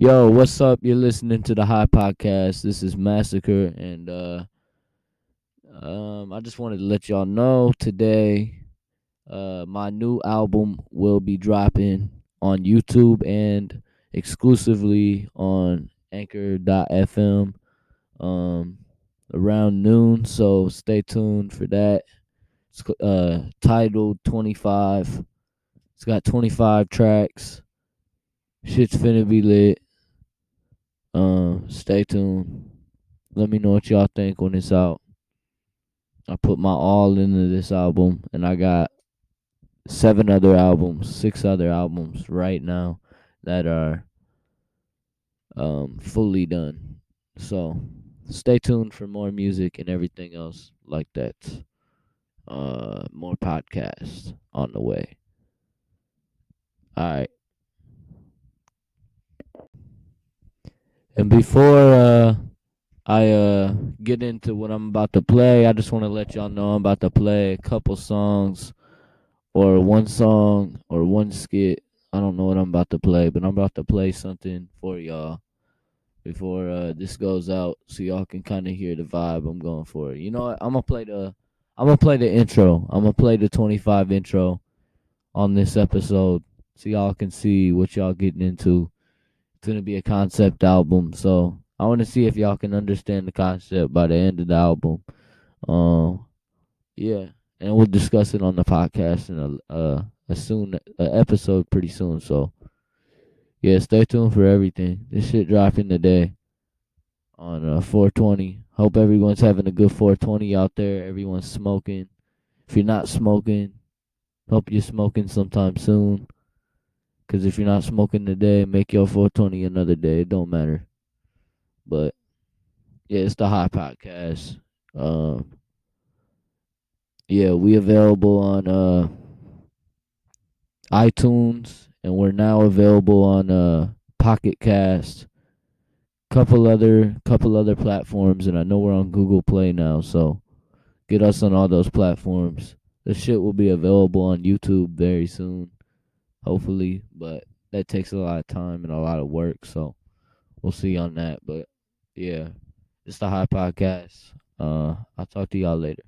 Yo, what's up? You're listening to the High Podcast. This is Massacre, and uh, um, I just wanted to let y'all know today, uh, my new album will be dropping on YouTube and exclusively on Anchor.fm, um, around noon. So stay tuned for that. It's uh titled 25. It's got 25 tracks. Shit's finna be lit. Um, stay tuned. Let me know what y'all think when it's out. I put my all into this album, and I got seven other albums, six other albums right now that are um fully done. So stay tuned for more music and everything else like that. Uh, more podcasts on the way. All right. And before uh, I uh, get into what I'm about to play, I just want to let y'all know I'm about to play a couple songs or one song or one skit. I don't know what I'm about to play, but I'm about to play something for y'all before uh, this goes out so y'all can kind of hear the vibe I'm going for. You know what? I'm going to play the I'm going to play the intro. I'm going to play the 25 intro on this episode so y'all can see what y'all getting into. It's gonna be a concept album, so I want to see if y'all can understand the concept by the end of the album. Um, yeah, and we'll discuss it on the podcast in a uh a soon a episode pretty soon. So yeah, stay tuned for everything. This shit dropping today on uh 420. Hope everyone's having a good 420 out there. Everyone's smoking. If you're not smoking, hope you're smoking sometime soon. Cause if you're not smoking today, make your 420 another day. It don't matter. But yeah, it's the High Podcast. Um, yeah, we available on uh iTunes, and we're now available on uh Pocket Cast, couple other couple other platforms, and I know we're on Google Play now. So get us on all those platforms. The shit will be available on YouTube very soon hopefully, but that takes a lot of time and a lot of work, so we'll see on that. But yeah, it's the High Podcast. Uh, I'll talk to y'all later.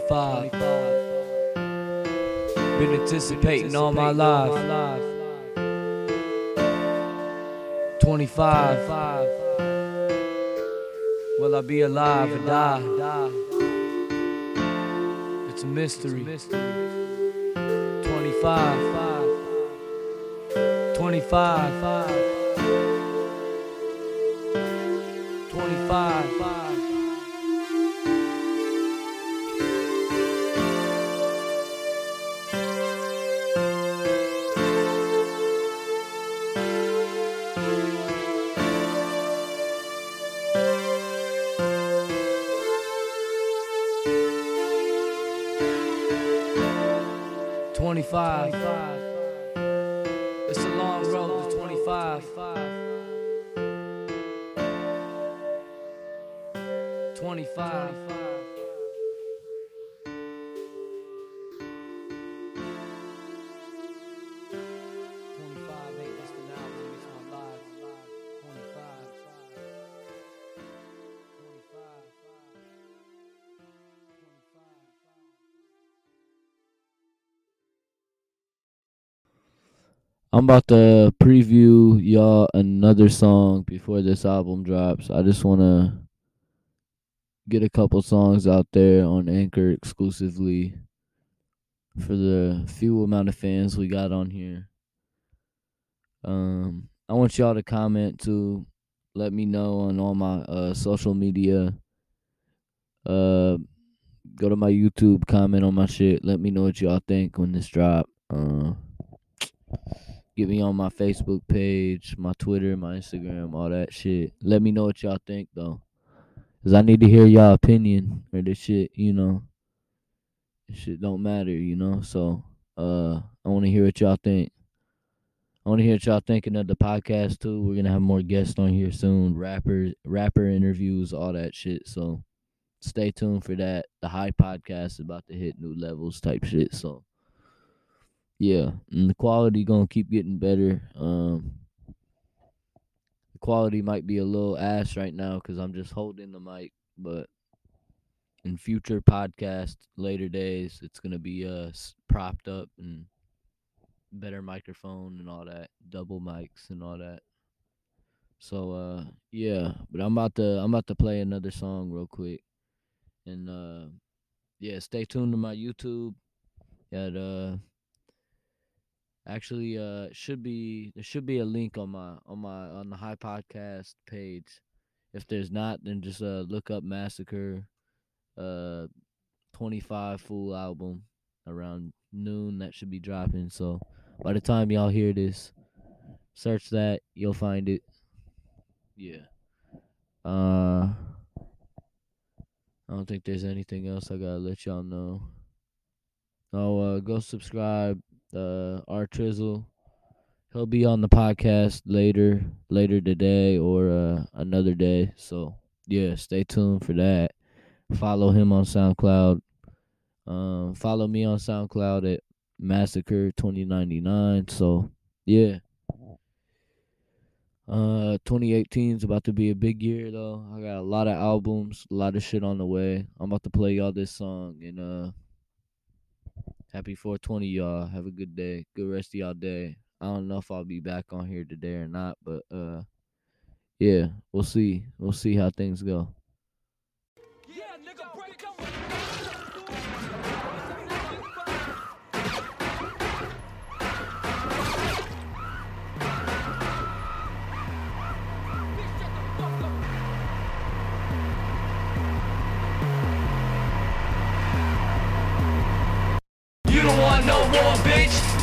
25. Been anticipating all my life. 25. Will I be alive or die? It's a mystery. 25. 25. 25. It's a long road to 25. 25. I'm about to preview y'all another song before this album drops. I just want to get a couple songs out there on Anchor exclusively for the few amount of fans we got on here. Um, I want y'all to comment to let me know on all my uh social media. Uh, go to my YouTube, comment on my shit. Let me know what y'all think when this drop. Uh, get me on my Facebook page, my Twitter, my Instagram, all that shit. Let me know what y'all think though, cause I need to hear y'all opinion or this shit. You know, shit don't matter, you know. So uh I wanna hear what y'all think. I wanna hear what y'all thinking of the podcast too. We're gonna have more guests on here soon, rappers rapper interviews, all that shit. So stay tuned for that. The high podcast is about to hit new levels type shit. So yeah, and the quality gonna keep getting better. Um the quality might be a little ass right now because I'm just holding the mic, but in future podcast later days it's gonna be uh propped up and better microphone and all that double mics and all that so uh yeah but i'm about to i'm about to play another song real quick and uh yeah stay tuned to my youtube at uh actually uh should be there should be a link on my on my on the high podcast page. If there's not then just uh look up massacre uh 25 full album around noon. That should be dropping. So by the time y'all hear this search that you'll find it. Yeah. Uh i don't think there's anything else i gotta let y'all know. Oh uh go subscribe uh r trizzle he'll be on the podcast later later today or uh another day so yeah stay tuned for that follow him on SoundCloud. Um, follow me on SoundCloud at Massacre twenty ninety nine. So yeah. Uh, 2018 is about to be a big year though. I got a lot of albums, a lot of shit on the way. I'm about to play y'all this song and uh, happy 420 y'all. Have a good day, good rest of y'all day. I don't know if I'll be back on here today or not, but uh, yeah, we'll see. We'll see how things go. Yeah, nigga,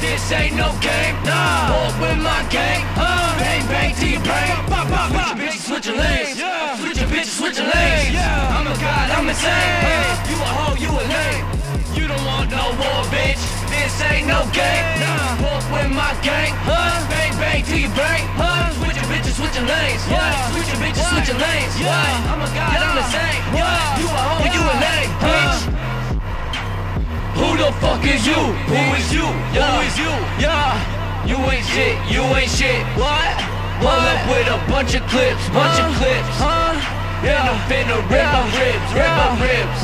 This ain't no game. Nah. Walk with my gang. Uh. Bang, bang to your brain. Pop, pop, pop. Switch your bitches, switch your lanes. Yeah. Switch your bitches, switch your lanes. Yeah. I'm a god, I'm insane. Hey. You a hoe, you a lame. You don't want no war, bitch. This ain't no game. Nah. Walk with my gang. Uh. Bang, bang your brain. Uh. Switch your bitches, switch your lanes. Yeah. Switch your bitches, switch your lanes. Yeah. I'm a god, I'm insane. Yeah. You a hoe, you a lame, bitch. Who the fuck is you? Who is you? Who is you? Yeah. You ain't shit. You ain't shit. What? Pull up with a bunch of clips. Bunch of clips. Huh? Yeah. I'm finna rip my ribs. Rip my ribs.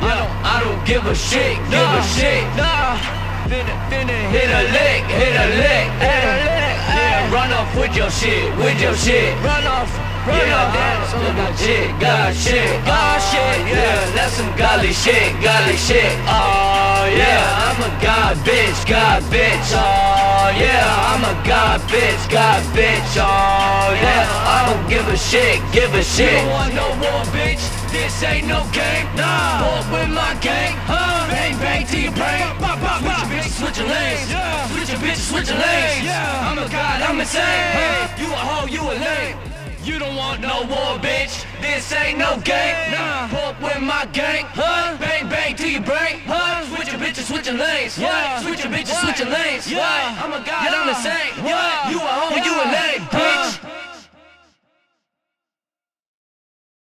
I don't. I don't give a shit. Give a shit. Nah. Finna, finna hit a lick. Hit a lick. Hit a lick. Yeah. Run off with your shit. With your shit. Run off. Run yeah, off. That's some shit. Got shit. Got shit. Yeah. That's some golly shit. Golly shit. Oh yeah. I'm a god bitch. God bitch. Oh yeah. I'm a god bitch. God bitch. Oh yeah. I don't give a shit. Give a shit. You don't want no war, bitch. This ain't no game. Nah. Walk with my gang. Huh? Bang bang to your brain. Pop, pop, switch your bitches, switch your lanes. Yeah. Switch your bitches, switch your lanes. Yeah. I'm a god, I'm insane. You a hoe, you a lame. You don't want no war, bitch. This ain't no game. Nah. Walk with my gang. Huh? Bang bang to your brain. Huh? Switch your bitches, switch your lanes. Yeah. Switch your bitches, switch your lanes. Yeah. I'm a god, I'm insane. Yeah. You a hoe, you a lame, bitch.